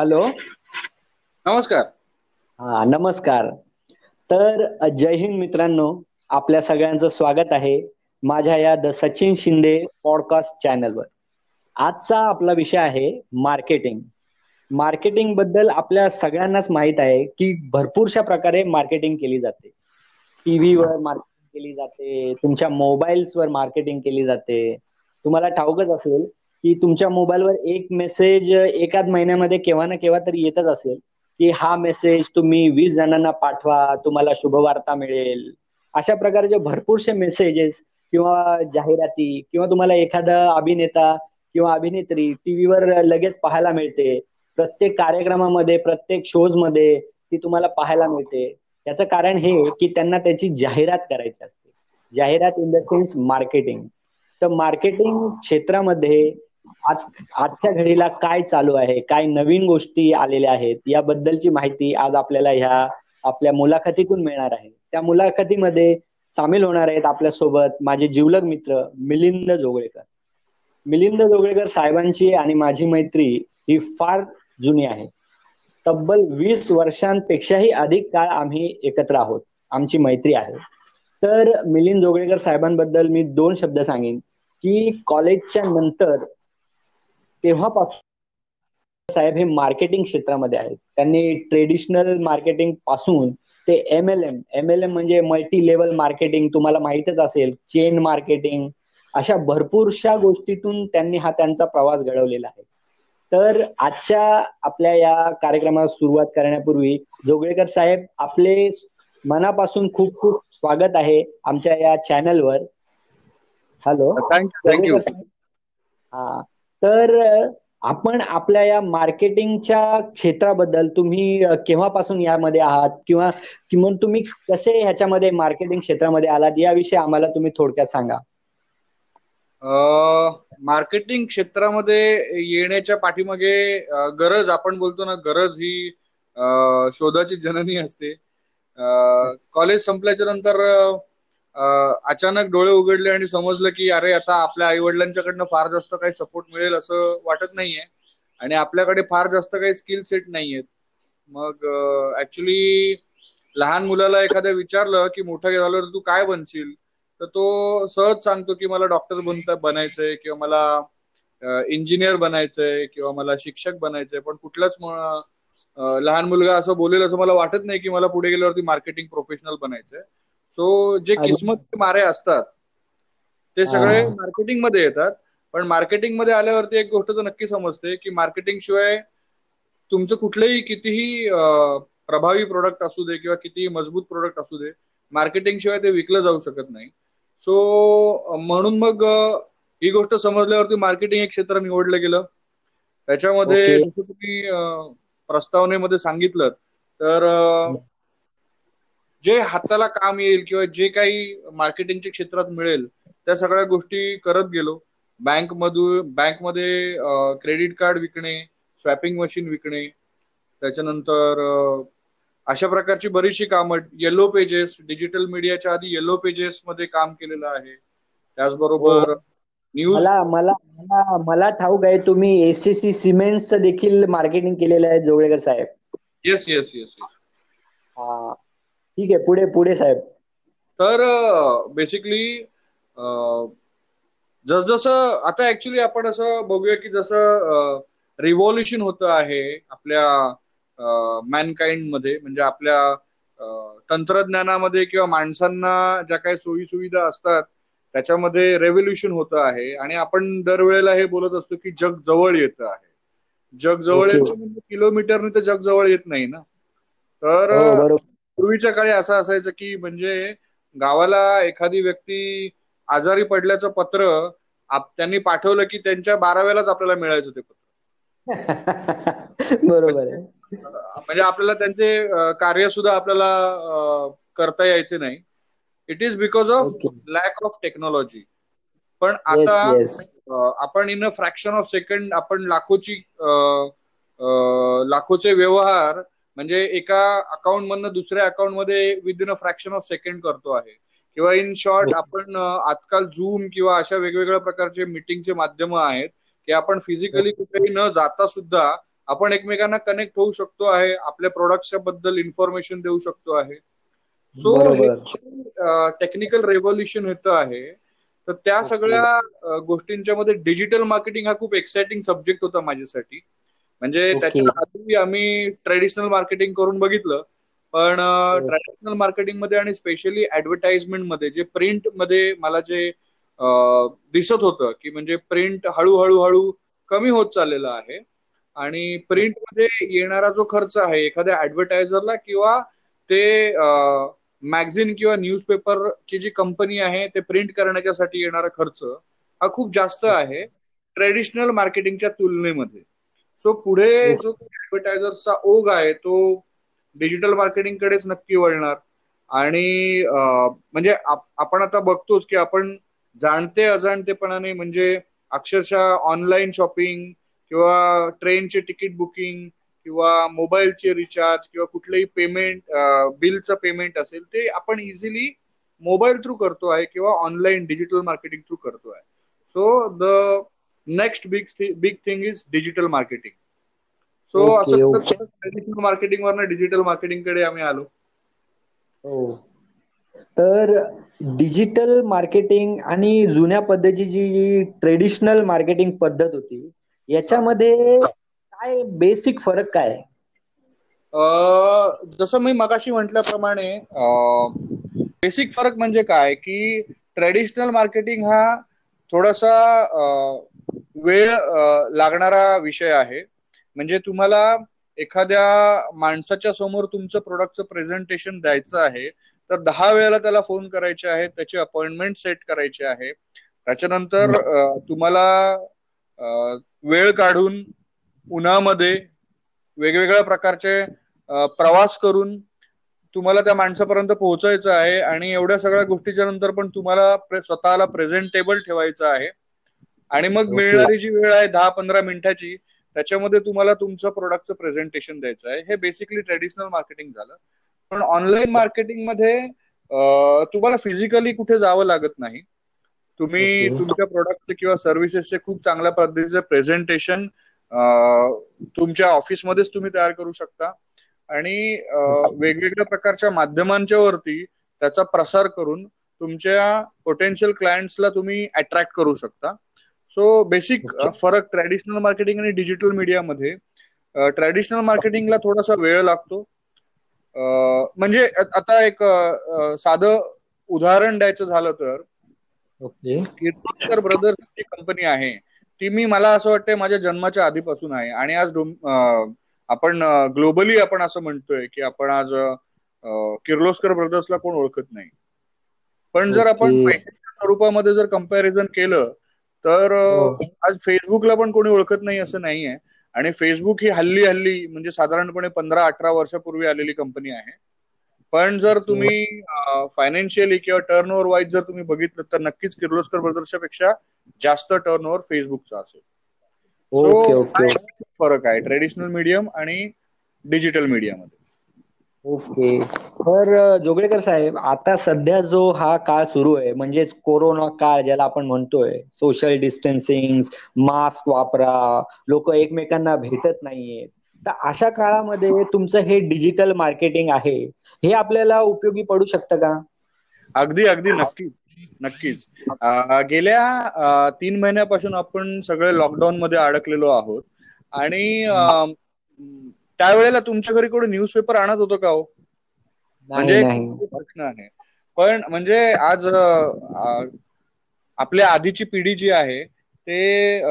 Hello. नमस्कार. हा नमस्कार. तर जय हिंद मित्रांनो आपल्या सगळ्यांचं स्वागत आहे माझ्या या द सचिन शिंदे पॉडकास्ट चॅनलवर आजचा आपला विषय आहे मार्केटिंग मार्केटिंगबद्दल आपल्या सगळ्यांनाच माहीत आहे की भरपूरशा प्रकारे मार्केटिंग केली जाते. टीव्हीवर मार्केटिंग केली जाते तुमच्या मोबाईल्सवर मार्केटिंग केली जाते. तुम्हाला ठाऊकच असेल की तुमच्या मोबाईलवर एक मेसेज एकाच महिन्यामध्ये केव्हा ना केव्हा तरी येतच असेल की हा मेसेज तुम्ही वीस जणांना पाठवा तुम्हाला शुभवार्ता मिळेल. अशा प्रकारचे भरपूरसे मेसेजेस किंवा जाहिराती किंवा तुम्हाला एखादा अभिनेता किंवा अभिनेत्री टीव्हीवर लगेच पाहायला मिळते. प्रत्येक कार्यक्रमामध्ये प्रत्येक शोजमध्ये ती तुम्हाला पाहायला मिळते. याचं कारण हे की त्यांना त्याची जाहिरात करायची असते. जाहिरात इन द सेन्स मार्केटिंग. तर मार्केटिंग क्षेत्रामध्ये आज आजच्या घडीला काय चालू आहे? काय नवीन गोष्टी आलेल्या आहेत? याबद्दलची माहिती आज आपल्याला ह्या आपल्या मुलाखतीतून मिळणार आहे. त्या मुलाखतीमध्ये सामील होणार आहेत आपल्यासोबत माझे जिवलग मित्र मिलिंद जोगळेकर. मिलिंद जोगळेकर साहेबांची आणि माझी मैत्री ही फार जुनी आहे. तब्बल वीस वर्षांपेक्षाही अधिक काळ आम्ही एकत्र आहोत. आमची मैत्री आहे. तर मिलिंद जोगळेकर साहेबांबद्दल मी दोन शब्द सांगेन की कॉलेजच्या नंतर तेव्हापासून साहेब हे मार्केटिंग क्षेत्रामध्ये आहेत. त्यांनी ट्रेडिशनल मार्केटिंगपासून ते M L M M L M म्हणजे मल्टी लेवल मार्केटिंग तुम्हाला माहितच असेल चेन मार्केटिंग अशा भरपूरशा गोष्टीतून त्यांनी हा त्यांचा प्रवास घडवलेला आहे. तर आजच्या आपल्या या कार्यक्रमाला सुरुवात करण्यापूर्वी जोगळेकर साहेब आपले मनापासून खूप खूप स्वागत आहे आमच्या या चॅनलवर हॅलो थँक्यू हा. तर आपण आपल्या या मार्केटिंगच्या क्षेत्राबद्दल तुम्ही केव्हापासून यामध्ये आहात? किंवा किमान तुम्ही कसे ह्याच्यामध्ये मार्केटिंग क्षेत्रामध्ये आलात? याविषयी आम्हाला तुम्ही थोडक्यात सांगा. मार्केटिंग क्षेत्रामध्ये येण्याच्या पाठीमागे गरज आपण बोलतो ना गरज ही शोधाची जननी असते. कॉलेज संपल्याच्या नंतर अचानक डोळे उघडले आणि समजलं की अरे आता आपल्या आई वडिलांच्याकडनं फार जास्त काही सपोर्ट मिळेल असं वाटत नाहीये आणि आपल्याकडे फार जास्त काही स्किल सेट नाहीयेत. मग ऍक्च्युली लहान मुलाला एखाद्या विचारलं की मोठं झाल्यावर तू काय बनशील? तर तो सहज सांगतो की मला डॉक्टर बनता बनायचंय किंवा मला इंजिनियर बनायचंय किंवा मला शिक्षक बनायचंय. पण कुठलाच लहान मुलगा असं बोलेल असं मला वाटत नाही की मला पुढे गेल्यावरती मार्केटिंग प्रोफेशनल बनायचंय. सो जे किस्मत मारे असतात ते सगळे मार्केटिंगमध्ये येतात. पण मार्केटिंगमध्ये आल्यावरती एक गोष्ट तर नक्की समजते की मार्केटिंग शिवाय तुमचं कुठलंही कितीही प्रभावी प्रोडक्ट असू दे किंवा कितीही मजबूत प्रोडक्ट असू दे मार्केटिंग शिवाय ते विकलं जाऊ शकत नाही. सो म्हणून मग ही गोष्ट समजल्यावरती मार्केटिंग एक क्षेत्र निवडलं गेलं. त्याच्यामध्ये जसं तुम्ही प्रस्तावनेमध्ये सांगितलं तर जे हाताला काम येईल किंवा जे काही मार्केटिंगच्या क्षेत्रात मिळेल त्या सगळ्या गोष्टी करत गेलो. बँक मधून बँकमध्ये क्रेडिट कार्ड विकणे स्वॅपिंग मशीन विकणे त्याच्यानंतर अशा प्रकारची बरीचशी कामं येलो पेजेस डिजिटल मीडियाच्या आधी येलो पेजेस मध्ये काम केलेलं आहे. त्याचबरोबर न्यूज मला मला मला मला ठाऊक आहे तुम्ही एसएससी सिमेंटचं देखील मार्केटिंग केलेलं आहे जोगळेकर साहेब. येस येस येस येस हा. ठीक आहे पुढे पुढे साहेब. तर बेसिकली जसजसं आता ऍक्च्युली आपण असं बघूया की जसं रिव्हॉल्युशन होतं आहे आपल्या मॅनकाइंडमध्ये म्हणजे आपल्या तंत्रज्ञानामध्ये किंवा माणसांना ज्या काही सोयी सुविधा असतात त्याच्यामध्ये रेव्होल्युशन होत आहे. आणि आपण दरवेळेला हे बोलत असतो की जग जवळ येत आहे. जग जवळ येतं म्हणजे किलोमीटरने तर जग जवळ येत नाही ना? तर पूर्वीच्या काळी असं असायचं की म्हणजे गावाला एखादी व्यक्ती आजारी पडल्याचं पत्र त्यांनी पाठवलं की त्यांच्या बाराव्यालाच आपल्याला मिळायचं ते पत्र. बरोबर आहे. म्हणजे आपल्याला त्यांचे कार्य सुद्धा आपल्याला करता यायचे नाही. It is because of lack of technology पण आता आपण in a fraction of second आपण लाखोची लाखोचे व्यवहार म्हणजे एका अकाउंट मधनं दुसऱ्या अकाउंटमध्ये within a fraction of second करतो आहे. किंवा इन शॉर्ट आपण आजकाल झूम किंवा अशा वेगवेगळ्या प्रकारचे मिटिंगचे माध्यम आहेत की आपण फिजिकली कुठेही न जाता सुद्धा आपण एकमेकांना कनेक्ट होऊ शकतो आहे आपल्या प्रोडक्टच्या बद्दल इन्फॉर्मेशन देऊ शकतो आहे. सो टेक्निकल रेव्होल्युशन होतं आहे तर त्या सगळ्या गोष्टींच्या मध्ये डिजिटल मार्केटिंग हा खूप एक्साइटिंग सब्जेक्ट होता माझ्यासाठी. म्हणजे त्याच्या आधी आम्ही ट्रेडिशनल मार्केटिंग करून बघितलं पण ट्रॅडिशनल मार्केटिंगमध्ये आणि स्पेशली ऍडव्हर्टाइजमेंटमध्ये जे प्रिंटमध्ये मला जे दिसत होतं की म्हणजे प्रिंट हळूहळू हळू कमी होत चाललेला आहे आणि प्रिंटमध्ये येणारा जो खर्च आहे एखाद्या ऍडव्हर्टायझरला किंवा ते मॅगझिन किंवा न्यूजपेपरची जी कंपनी आहे ते प्रिंट करण्याच्यासाठी येणारा खर्च हा खूप जास्त आहे ट्रेडिशनल मार्केटिंगच्या तुलनेमध्ये. सो पुढे जो ऍडव्हर्टायझरचा ओघ आहे तो डिजिटल मार्केटिंग कडेच नक्की वळणार. आणि म्हणजे आपण आता बघतोच की आपण जाणते अजाणतेपणाने म्हणजे अक्षरशः ऑनलाईन शॉपिंग किंवा ट्रेनचे तिकीट बुकिंग किंवा मोबाईलचे रिचार्ज किंवा कुठलंही पेमेंट बिलचं पेमेंट असेल ते आपण इझिली मोबाईल थ्रू करतो आहे किंवा ऑनलाईन डिजिटल मार्केटिंग थ्रू करतो आहे. So the next big big thing is digital marketing so असं ट्रेडिशनल मार्केटिंग वरनं डिजिटल मार्केटिंगकडे आम्ही आलो. हो. तर डिजिटल मार्केटिंग आणि जुन्या पद्धतीची जी ट्रेडिशनल मार्केटिंग पद्धत होती याच्यामध्ये काय बेसिक फरक काय? जसं मी मगाशी म्हटल्याप्रमाणे बेसिक फरक म्हणजे काय? की ट्रेडिशनल मार्केटिंग हा थोडासा वेळ लागणारा विषय आहे. म्हणजे तुम्हाला एखाद्या माणसाच्या समोर तुमचं प्रोडक्टचं प्रेझेंटेशन द्यायचं आहे तर दहा वेळेला त्याला फोन करायचे आहे त्याची अपॉइंटमेंट सेट करायची आहे. त्याच्यानंतर तुम्हाला वेळ काढून उन्हामध्ये वेगवेगळ्या प्रकारचे प्रवास करून तुम्हाला त्या माणसापर्यंत पोहोचायचं आहे आणि एवढ्या सगळ्या गोष्टीच्या नंतर पण तुम्हाला स्वतःला प्रेझेंटेबल ठेवायचं आहे. आणि मग मिळणारी जी वेळ आहे दहा पंधरा मिनिटाची त्याच्यामध्ये तुम्हाला तुमचं प्रोडक्टचं प्रेझेंटेशन द्यायचं आहे. हे बेसिकली ट्रेडिशनल मार्केटिंग झालं. पण ऑनलाईन मार्केटिंगमध्ये तुम्हाला फिजिकली कुठे जावं लागत नाही. तुम्ही तुमच्या प्रोडक्ट किंवा सर्व्हिसेसचे खूप चांगल्या पद्धतीचे प्रेझेंटेशन तुमच्या ऑफिसमध्येच तुम्ही तयार करू शकता. आणि वेगवेगळ्या प्रकारच्या माध्यमांच्या वरती त्याचा प्रसार करून तुमच्या पोटेन्शियल क्लायंट्सला तुम्ही अट्रॅक्ट करू शकता. सो बेसिक फरक ट्रॅडिशनल मार्केटिंग आणि डिजिटल मीडियामध्ये ट्रॅडिशनल मार्केटिंगला थोडासा वेळ लागतो. म्हणजे आता एक साधं उदाहरण द्यायचं झालं तर किर्लोस्कर ब्रदर्स कंपनी आहे ती मी मला असं वाटतं माझ्या जन्माच्या आधीपासून आहे. आणि आज आपण ग्लोबली आपण असं म्हणतोय की आपण आज किर्लोस्कर ब्रदर्सला कोण ओळखत नाही. पण जर आपण पैशाच्या स्वरूपामध्ये जर कंपॅरिझन केलं तर आज फेसबुकला पण कोणी ओळखत नाही असं नाहीये. आणि फेसबुक ही हल्ली हल्ली म्हणजे साधारणपणे पंधरा अठरा वर्षापूर्वी आलेली कंपनी आहे. पण जर तुम्ही फायनान्शियली किंवा टर्न ओव्हर वाईज जर तुम्ही बघितलं तर नक्कीच किर्लोस्कर ब्रदर्सच्या जास्त टर्न ओव्हर फेसबुकचा असेल सो फरक आहे. ट्रेडिशनल मीडियम आणि डिजिटल मीडियामध्ये ओके. तर जोगळेकर साहेब आता सध्या जो हा काळ सुरू आहे म्हणजेच कोरोना काळ ज्याला आपण म्हणतोय सोशल डिस्टन्सिंग मास्क वापरा लोक एकमेकांना भेटत नाहीये. तर अशा काळामध्ये तुमचं हे डिजिटल मार्केटिंग आहे हे आपल्याला उपयोगी पडू शकतं का? अगदी अगदी. नक्कीच. नक्कीच गेल्या तीन महिन्यापासून आपण सगळे लॉकडाऊन मध्ये अडकलेलो आहोत. आणि त्यावेळेला तुमच्या घरी कोणी न्यूजपेपर आणत होतं का हो? म्हणजे प्रश्न आहे. पण म्हणजे आज आपल्या आधीची पिढी जी आहे ते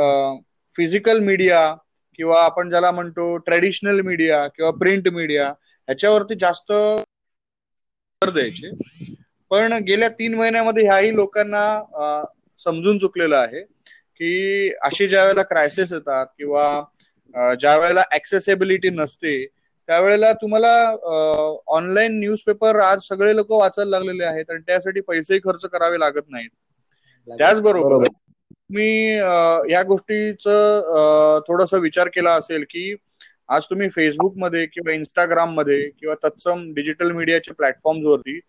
फिजिकल मीडिया किंवा आपण ज्याला म्हणतो ट्रेडिशनल मीडिया किंवा प्रिंट मीडिया ह्याच्यावरती जास्त द्यायचे. पण गेल्या तीन महिन्यामध्ये ह्याही लोकांना समजून चुकलेलं आहे की अशी ज्या वेळेला क्रायसिस येतात किंवा ज्या वेळेला ऍक्सेसिबिलिटी नसते त्यावेळेला तुम्हाला ऑनलाईन न्यूजपेपर आज सगळे लोक वाचायला लागलेले आहेत आणि त्यासाठी पैसेही खर्च करावे लागत नाहीत. त्याचबरोबर मी या गोष्टीच थोडस विचार केला असेल की आज तुम्ही फेसबुकमध्ये किंवा इंस्टाग्राममध्ये किंवा तत्सम डिजिटल मीडियाच्या प्लॅटफॉर्म वरती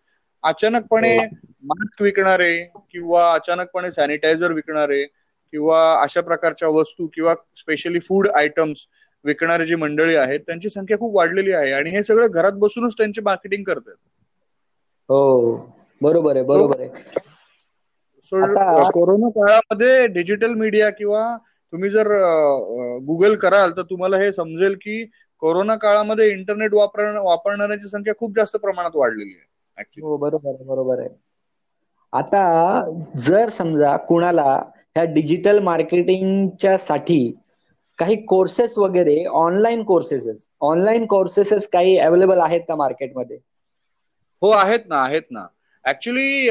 अचानकपणे मास्क विकणारे किंवा अचानकपणे सॅनिटायझर विकणारे किंवा अशा प्रकारच्या वस्तू किंवा स्पेशली फूड आयटम्स विकणारी जी मंडळी आहेत त्यांची संख्या खूप वाढलेली आहे आणि हे सगळं घरात बसूनच त्यांची मार्केटिंग करतात. हो बरोबर आहे बरोबर आहे. कोरोना काळामध्ये डिजिटल मीडिया किंवा तुम्ही जर गुगल कराल तर तुम्हाला हे समजेल की कोरोना काळामध्ये इंटरनेट वापर वापरणाऱ्यांची संख्या खूप जास्त प्रमाणात वाढलेली आहे हो बरोबर बरोबर आहे. आता जर समजा कुणाला ह्या डिजिटल मार्केटिंगच्या साठी काही कोर्सेस वगैरे ऑनलाईन कोर्सेस ऑनलाईन कोर्सेस काही अवेलेबल आहेत का मार्केटमध्ये हो आहेत ना आहेत ना. ऍक्च्युली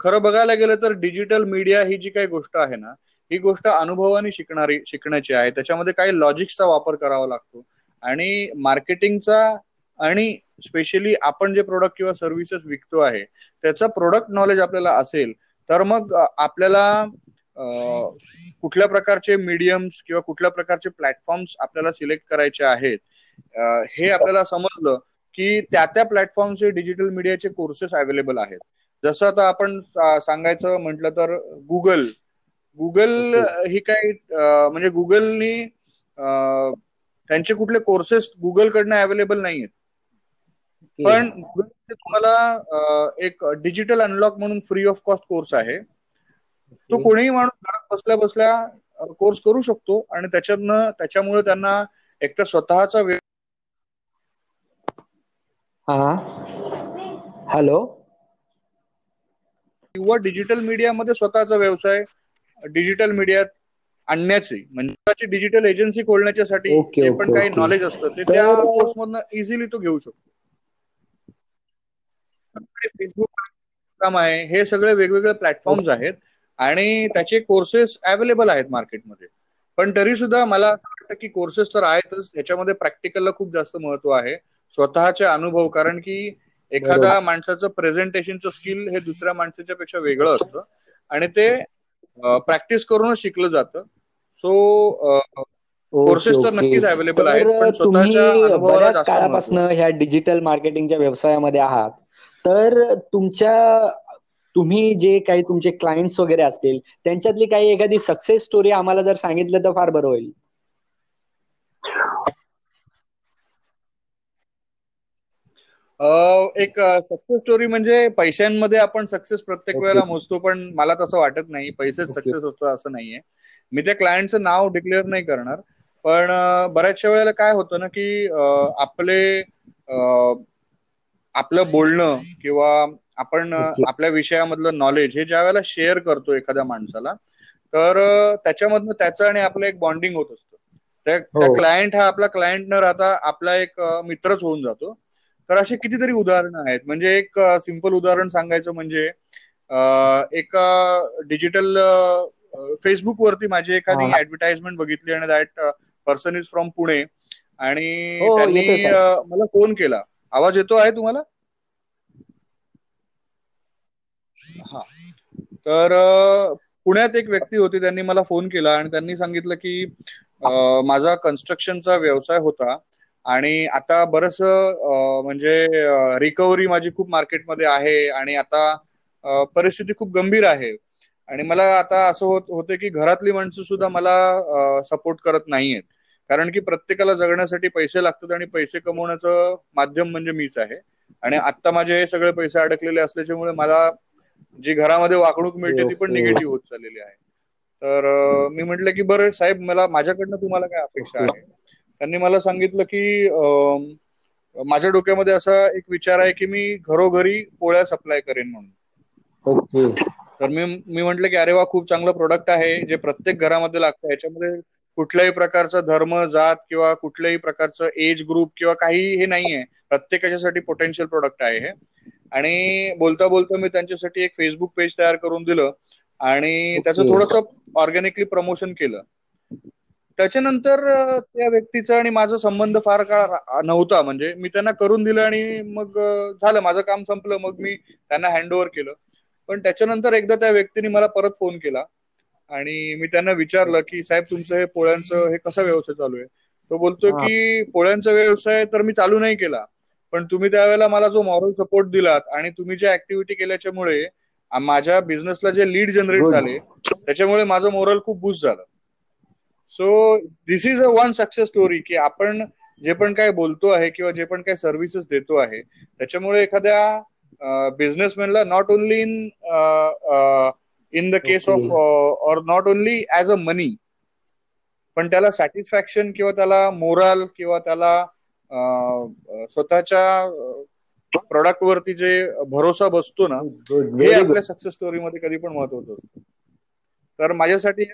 खरं बघायला गेलं तर डिजिटल मीडिया ही जी काही गोष्ट आहे ना ही गोष्ट अनुभवाने शिकणारी शिकण्याची आहे. त्याच्यामध्ये काही लॉजिक्सचा वापर करावा लागतो. आणि मार्केटिंगचा आणि स्पेशली आपण जे प्रोडक्ट किंवा सर्व्हिसेस विकतो आहे त्याचा प्रोडक्ट नॉलेज आपल्याला असेल तर मग आपल्याला कुठल्या प्रकारचे मीडियम्स किंवा कुठल्या प्रकारचे प्लॅटफॉर्म्स आपल्याला सिलेक्ट करायचे आहेत? हे आपल्याला समजलं की त्या त्या प्लॅटफॉर्मचे डिजिटल मीडियाचे कोर्सेस अवेलेबल आहेत. जसं आता आपण सांगायचं म्हटलं तर गुगल गुगल ही काय म्हणजे गुगलनी त्यांचे कुठले कोर्सेस गुगल कडनं अवेलेबल नाही आहेत पण तुम्हाला एक डिजिटल अनलॉक म्हणून फ्री ऑफ कॉस्ट कोर्स आहे. तो कोणीही माणूस घरात बसल्या बसल्या कोर्स करू शकतो आणि त्याच्यातनं त्याच्यामुळे त्यांना एकतर स्वतःचा वेळ हॅलो? किंवा डिजिटल मीडियामध्ये स्वतःचा व्यवसाय डिजिटल मीडियात आणण्याचे म्हणजे डिजिटल एजन्सी खोलण्याच्यासाठी जे पण काही नॉलेज असतं ते त्या कोर्स मधनं इझिली तो घेऊ शकतो. फेसबुक काम आहे हे सगळे वेगवेगळे प्लॅटफॉर्म्स आहेत. आणि त्याचे कोर्सेस अवेलेबल आहेत मार्केटमध्ये पण तरी सुद्धा मला असं वाटतं की कोर्सेस तर आहेतच. ह्याच्यामध्ये प्रॅक्टिकलला खूप जास्त महत्त्व आहे. स्वतःचे अनुभव कारण की एखाद्या माणसाचं प्रेझेंटेशनचं स्किल हे दुसऱ्या माणसाच्या पेक्षा वेगळं असतं. आणि ते प्रॅक्टिस करूनच शिकलं जातं. सो कोर्सेस तर नक्कीच अवेलेबल आहेत पण स्वतःच्या बऱ्याच काळापासून ह्या डिजिटल मार्केटिंगच्या व्यवसायामध्ये आहात. तर तुमच्या तुम्ही जे काही तुमचे क्लायंट्स वगैरे असतील त्यांच्यातली काही एखादी सक्सेस स्टोरी आम्हाला जर सांगितलं तर फार बरं होईल. एक सक्सेस स्टोरी म्हणजे पैशांमध्ये आपण सक्सेस प्रत्येक वेळेला मोजतो पण मला तसं वाटत नाही. पैसेच सक्सेस असतं असं नाहीये. मी त्या क्लायंटचं नाव डिक्लेअर नाही करणार. पण बऱ्याचशा वेळेला काय होतं ना की आपले आपलं बोलणं किंवा आपण आपल्या विषयामधलं नॉलेज हे ज्या वेळेला शेअर करतो एखाद्या माणसाला तर त्याच्यामधनं त्याचं आणि आपलं एक बॉन्डिंग होत असतं. त्या क्लायंट हा. आपला क्लायंट न राहता आपला एक मित्रच होऊन जातो. तर अशी कितीतरी उदाहरणं आहेत. म्हणजे एक सिंपल उदाहरण सांगायचं म्हणजे एका डिजिटल फेसबुक वरती माझी एखादी ऍडव्हर्टाइजमेंट बघितली आणि that person is from Pune. आणि हो, त्यांनी मला फोन केला. आवाज येतो आहे तुम्हाला? हा. तर पुण्यात एक व्यक्ती होती त्यांनी मला फोन केला आणि त्यांनी सांगितलं की माझा कन्स्ट्रक्शनचा व्यवसाय होता आणि आता बरस म्हणजे रिकव्हरी माझी खूप मार्केटमध्ये आहे आणि आता परिस्थिती खूप गंभीर आहे. आणि मला आता असं होत होते की घरातली माणसं सुद्धा मला सपोर्ट करत नाहीयेत. कारण की प्रत्येकाला जगण्यासाठी पैसे लागतात आणि पैसे कमवण्याचं माध्यम म्हणजे मीच आहे. आणि आता माझे हे सगळे पैसे अडकलेले असल्याच्यामुळे मला जी घरामध्ये वागणूक मिळते ती पण निगेटिव्ह होत चाललेली आहे. तर मी म्हटलं की बरं साहेब मला माझ्याकडनं तुम्हाला काय अपेक्षा आहे? त्यांनी मला सांगितलं की माझ्या डोक्यामध्ये असा एक विचार आहे की मी घरोघरी पोळ्या सप्लाय करेन म्हणून. तर मी मी म्हटलं की अरे वा खूप चांगलं प्रोडक्ट आहे जे प्रत्येक घरामध्ये लागतं. याच्यामध्ये कुठल्याही प्रकारचा धर्म जात किंवा कुठल्याही प्रकारचं एज ग्रुप किंवा काही हे नाहीये. प्रत्येकाच्यासाठी पोटेन्शियल प्रोडक्ट आहे हे. आणि बोलता बोलता मी त्यांच्यासाठी एक फेसबुक पेज तयार करून दिलं आणि त्याचं थोडस ऑर्गॅनिकली प्रमोशन केलं. त्याच्यानंतर त्या व्यक्तीचा आणि माझा संबंध फार काळ नव्हता. म्हणजे मी त्यांना करून दिलं आणि मग झालं. माझं काम संपलं. मग मी त्यांना हँड ओव्हर केलं. पण त्याच्यानंतर एकदा त्या व्यक्तीने मला परत फोन केला आणि मी त्यांना विचारलं की साहेब तुमचं हे पोळ्यांचं हे कसा व्यवसाय चालू आहे? तो बोलतोय की पोळ्यांचा व्यवसाय तर मी चालू नाही केला. पण तुम्ही त्यावेळेला मला जो मॉरल सपोर्ट दिलात आणि तुम्ही ज्या ऍक्टिव्हिटी केल्याच्यामुळे माझ्या बिझनेसला जे लीड जनरेट झाले त्याच्यामुळे माझं मोरल खूप बूस्ट झालं. So this is a one success story की आपण जे पण काय बोलतो आहे किंवा जे पण काय सर्व्हिसेस देतो आहे त्याच्यामुळे एखाद्या बिझनेसमॅनला not only in in the case of or not only as a money पण त्याला सॅटिस्फॅक्शन किंवा त्याला मोराल किंवा त्याला स्वतःच्या प्रोडक्ट वरती जे भरोसा बसतो ना हे आपल्या सक्सेस स्टोरी मध्ये कधी पण महत्वाचं असतं. तर माझ्यासाठी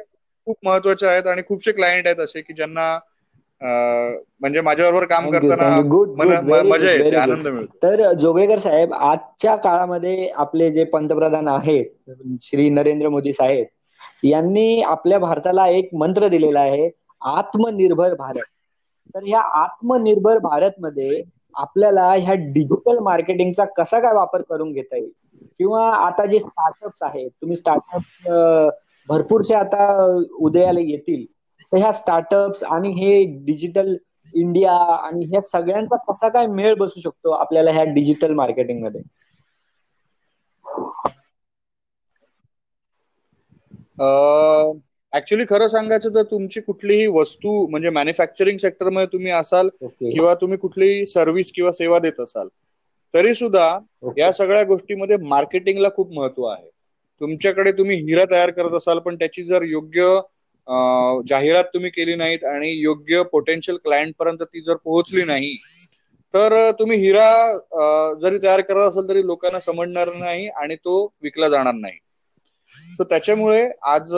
खूप महत्त्वाचे आहेत आणि खूपसे क्लायंट आहेत असे की ज्यांना म्हणजे माझ्याबरोबर काम करताना मजा येते आनंद मिळतो. तर जोगळेकर साहेब आजच्या काळामध्ये आपले जे पंतप्रधान आहेत श्री नरेंद्र मोदी साहेब यांनी आपल्या भारताला एक मंत्र दिलेला आहे आत्मनिर्भर भारत. तर ह्या आत्मनिर्भर भारत मध्ये आपल्याला ह्या डिजिटल मार्केटिंगचा कसा काय वापर करून घेता येईल? किंवा आता जे स्टार्टअप्स आहेत तुम्ही स्टार्टअप भरपूरसे आता उदयाला येतील. तर ह्या स्टार्टअप्स आणि हे डिजिटल इंडिया आणि ह्या सगळ्यांचा कसा काय मेळ बसू शकतो आपल्याला ह्या डिजिटल मार्केटिंगमध्ये? ऍक्च्युली खरं सांगायचं तर तुमची कुठलीही वस्तू म्हणजे मॅन्युफॅक्चरिंग सेक्टरमध्ये तुम्ही असाल किंवा तुम्ही कुठलीही सर्व्हिस किंवा सेवा देत असाल तरी सुद्धा या सगळ्या गोष्टीमध्ये मार्केटिंगला खूप महत्त्व आहे. तुमच्याकडे तुम्ही हिरा तयार करत असाल पण त्याची जर योग्य जाहिरात तुम्ही केली नाहीत आणि योग्य पोटेन्शियल क्लायंट पर्यंत ती जर पोहोचली नाही तर तुम्ही हिरा जरी तयार करत असाल तरी लोकांना समजणार नाही आणि तो विकला जाणार नाही. तर त्याच्यामुळे आज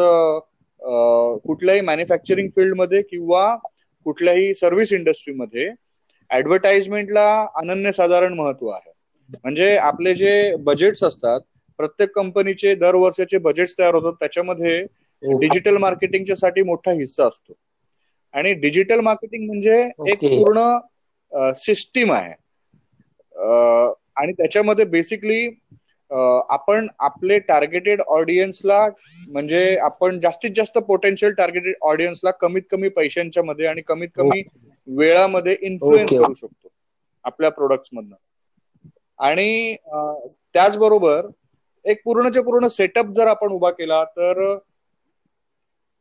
कुठल्याही मॅन्युफॅक्चरिंग फील्डमध्ये किंवा कुठल्याही सर्व्हिस इंडस्ट्रीमध्ये ऍडव्हर्टाइजमेंटला अनन्यसाधारण महत्त्व आहे. म्हणजे आपले जे बजेट्स असतात प्रत्येक कंपनीचे दर वर्षाचे बजेट्स तयार होतात त्याच्यामध्ये डिजिटल मार्केटिंगच्या साठी मोठा हिस्सा असतो. आणि डिजिटल मार्केटिंग म्हणजे एक पूर्ण सिस्टीम आहे. आणि त्याच्यामध्ये बेसिकली आपण आपले टार्गेटेड ऑडियन्सला म्हणजे आपण जास्तीत जास्त पोटेन्शियल टार्गेटेड ऑडियन्सला कमीत कमी पैशांच्या मध्ये आणि कमीत कमी वेळामध्ये इन्फ्लुएन्स करू शकतो आपल्या प्रोडक्ट्स मधनं. आणि त्याचबरोबर एक पूर्णच्या पूर्ण सेटअप जर आपण उभा केला तर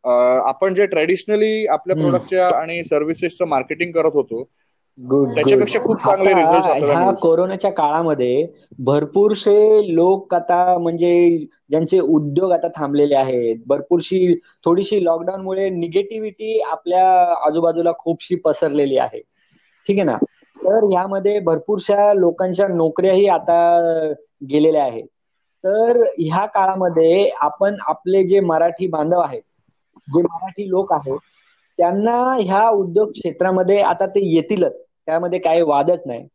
आपण जे ट्रेडिशनली आपल्या प्रोडक्टच्या आणि सर्व्हिसेसचं मार्केटिंग करत होतो त्याच्यापेक्षा खूप चांगले ह्या कोरोनाच्या काळामध्ये भरपूरसे लोक आता म्हणजे ज्यांचे उद्योग आता थांबलेले आहेत भरपूरशी थोडीशी लॉकडाऊनमुळे निगेटिव्हिटी आपल्या आजूबाजूला खूपशी पसरलेली आहे. ठीक आहे ना? तर ह्यामध्ये भरपूरशा लोकांच्या नोकऱ्याही आता गेलेल्या आहेत. तर ह्या काळामध्ये आपण आपले जे मराठी बांधव आहेत जे मराठी लोक आहेत त्यांना ह्या उद्योग क्षेत्रामध्ये आता ते येतीलच. त्यामध्ये काही वादच नाही.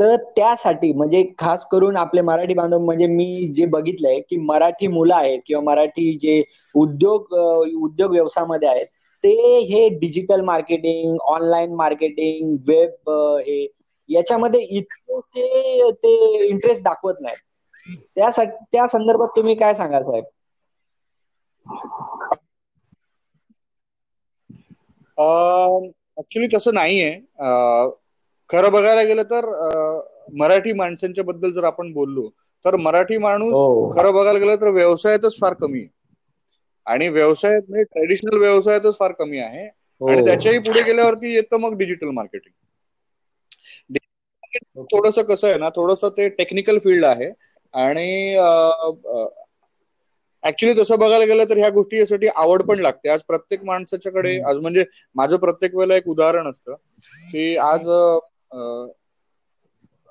तर त्यासाठी म्हणजे खास करून आपले मराठी बांधव म्हणजे मी जे बघितलंय की मराठी मुलं आहेत किंवा मराठी जे उद्योग उद्योग व्यवसायामध्ये आहेत ते हे digital marketing online marketing web हे याच्यामध्ये इतकं ते ते इंटरेस्ट दाखवत नाहीत. त्या संदर्भात तुम्ही काय सांगाल साहेब? ऍक्च्युली तसं नाहीये. खरं बघायला गेलं तर मराठी माणसांच्या बद्दल जर आपण बोललो तर मराठी माणूस हो. खरं बघायला गेलं तर व्यवसायातच फार कमी आहे. आणि व्यवसायात म्हणजे ट्रेडिशनल व्यवसायातच फार कमी आहे. हो. आणि त्याच्याही पुढे गेल्यावरती येतं मग डिजिटल मार्केटिंग थोडस कसं आहे ना थोडस ते टेक्निकल फील्ड आहे. आणि ऍक्च्युली तसं बघायला गेलं तर ह्या गोष्टी यासाठी आवड पण लागते. आज प्रत्येक माणसाच्याकडे आज म्हणजे माझं प्रत्येक वेळेला एक उदाहरण असतं की आज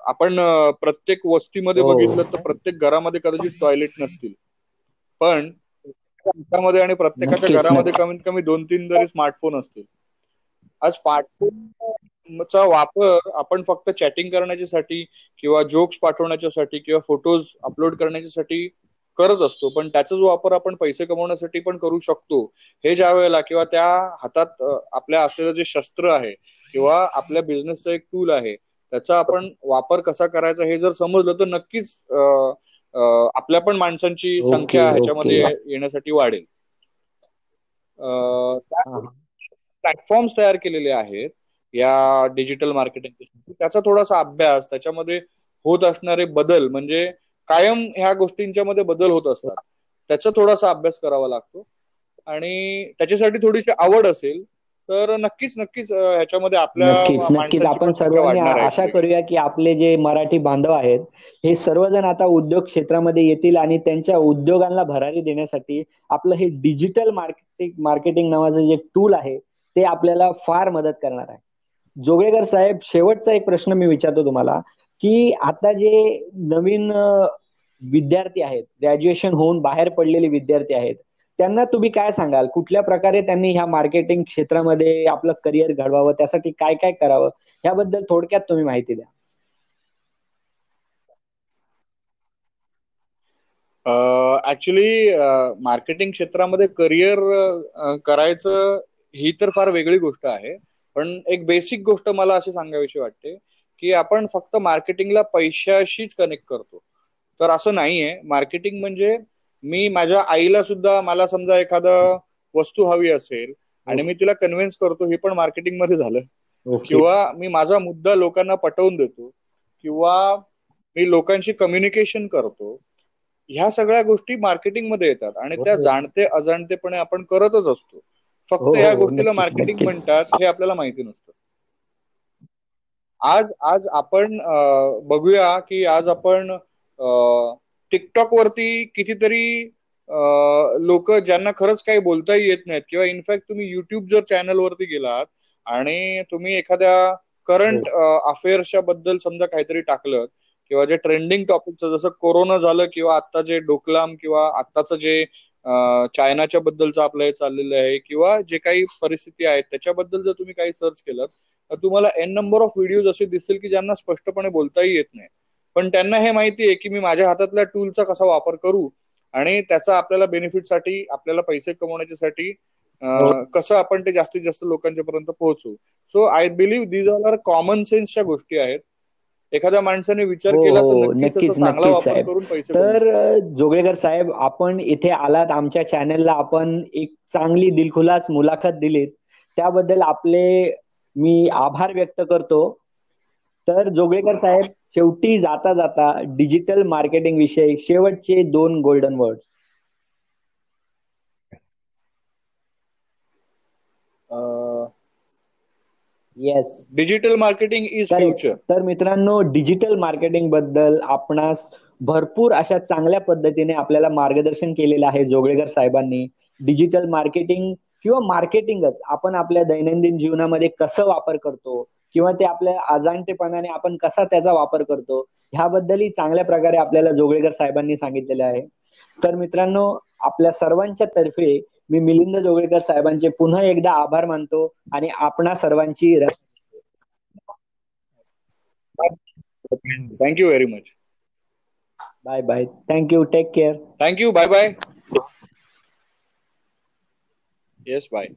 आपण प्रत्येक वस्तीमध्ये हो. बघितलं तर प्रत्येक घरामध्ये कदाचित टॉयलेट नसतील. पण त्यामध्ये आणि प्रत्येकाच्या घरामध्ये कमीत कमी दोन तीन जरी स्मार्टफोन असतील. आज स्मार्टफोनचा वापर आपण फक्त चॅटिंग करण्याच्यासाठी किंवा जोक्स पाठवण्याच्यासाठी किंवा फोटोज अपलोड करण्याच्यासाठी करत असतो. पण त्याचा जो वापर आपण पैसे कमवण्यासाठी पण करू शकतो हे ज्या वेळेला किंवा त्या हातात आपल्या असलेलं जे शस्त्र आहे किंवा आपल्या बिझनेसचं एक टूल आहे त्याचा आपण वापर कसा करायचा हे जर समजलं तर नक्कीच आपल्या पण माणसांची संख्या ह्याच्यामध्ये येण्यासाठी वाढेल. प्लॅटफॉर्म्स तयार केलेले आहेत या डिजिटल मार्केटिंग त्याचा थोडासा अभ्यास त्याच्यामध्ये होत असणारे बदल म्हणजे कायम ह्या गोष्टींच्या मध्ये बदल होत असतात. त्याचा थोडासा अभ्यास करावा लागतो. आणि त्याच्यासाठी थोडीशी आवड असेल तर नक्कीच नक्कीच ह्याच्यामध्ये आपल्या नक्कीच आपण सर्वांनी आशा करूया की आपले जे मराठी बांधव आहेत हे सर्वजण आता उद्योग क्षेत्रामध्ये येतील आणि त्यांच्या उद्योगांना भरारी देण्यासाठी आपलं हे डिजिटल मार्केटिंग मार्केटिंग नावाचं जे टूल आहे ते आपल्याला फार मदत करणार आहे. जोगेकर साहेब शेवटचा एक प्रश्न मी विचारतो तुम्हाला. की आता जे नवीन विद्यार्थी आहेत ग्रॅज्युएशन होऊन बाहेर पडलेले विद्यार्थी आहेत त्यांना तुम्ही काय सांगाल? कुठल्या प्रकारे त्यांनी ह्या मार्केटिंग क्षेत्रामध्ये आपलं करिअर घडवावं? त्यासाठी काय काय करावं? याबद्दल थोडक्यात तुम्ही माहिती द्या. ऍक्च्युली मार्केटिंग क्षेत्रामध्ये करिअर करायचं ही तर फार वेगळी गोष्ट आहे. पण एक बेसिक गोष्ट मला अशी सांगावीशी वाटते की आपण फक्त मार्केटिंगला पैशाशीच कनेक्ट करतो. तर असं नाहीये. मार्केटिंग म्हणजे मी माझ्या आईला सुद्धा मला समजा एखादा वस्तू हवी असेल आणि मी तिला कन्व्हिन्स करतो हे पण मार्केटिंगमध्ये झालं किंवा मी माझा मुद्दा लोकांना पटवून देतो किंवा मी लोकांशी कम्युनिकेशन करतो ह्या सगळ्या गोष्टी मार्केटिंगमध्ये येतात आणि त्या जाणते अजाणतेपणे आपण करतच असतो. फक्त हो, या हो, गोष्टीला मार्केटिंग म्हणतात हे आपल्याला माहिती नसतं. आज आज आपण बघूया की आज आपण टिकटॉक वरती कितीतरी लोक ज्यांना खरंच काही बोलताही येत नाहीत किंवा इनफॅक्ट तुम्ही युट्यूब जर चॅनल वरती गेलात आणि तुम्ही एखाद्या करंट अफेअर्सच्या बद्दल समजा काहीतरी टाकलं किंवा जे ट्रेंडिंग टॉपिकचं जसं कोरोना झालं किंवा आता जे डोकलाम किंवा आत्ताचं जे चायनाच्या बद्दलचं आपलं हे चाललेलं आहे किंवा जे काही परिस्थिती आहेत त्याच्याबद्दल जर तुम्ही काही सर्च केलं तुम्हाला एन नंबर ऑफ व्हिडिओज असे दिसतील की ज्यांना स्पष्टपणे बोलताही येत नाही. पण त्यांना हे माहिती आहे की मी माझ्या हातातल्या टूलचा कसा वापर करू आणि त्याचा आपल्याला बेनिफिटसाठी आपल्याला पैसे कमवण्यासाठी कसं आपण ते जास्तीत जास्त लोकांच्या पर्यंत पोहोचू so I believe these are common सेन्सच्या गोष्टी आहेत. एखाद्या माणसाने विचार केला तर हो, नक्कीच नक्कीच तर जोगळेकर साहेब आपण इथे आलात आमच्या चॅनेलला आपण एक चांगली दिलखुलास मुलाखत दिलीत. त्याबद्दल आपले मी आभार व्यक्त करतो. तर जोगळेकर साहेब शेवटी जाता जाता डिजिटल मार्केटिंग विषयी शेवटचे दोन golden word yes digital marketing is future तर मित्रांनो डिजिटल मार्केटिंगबद्दल आपणास भरपूर अशा चांगल्या पद्धतीने आपल्याला मार्गदर्शन केलेलं आहे जोगळेकर साहेबांनी. डिजिटल मार्केटिंग किंवा मार्केटिंगच. आपण आपल्या दैनंदिन जीवनामध्ये कसं वापर करतो किंवा ते आपल्या अजाणतेपणाने आपण कसा त्याचा वापर करतो ह्याबद्दलही चांगल्या प्रकारे आपल्याला जोगळेकर साहेबांनी सांगितलेले आहे. तर मित्रांनो आपल्या सर्वांच्या तर्फे मी मिलिंद जोगळेकर साहेबांचे पुन्हा एकदा आभार मानतो आणि आपणा सर्वांची thank you very much bye bye thank you take care thank you bye bye yes bye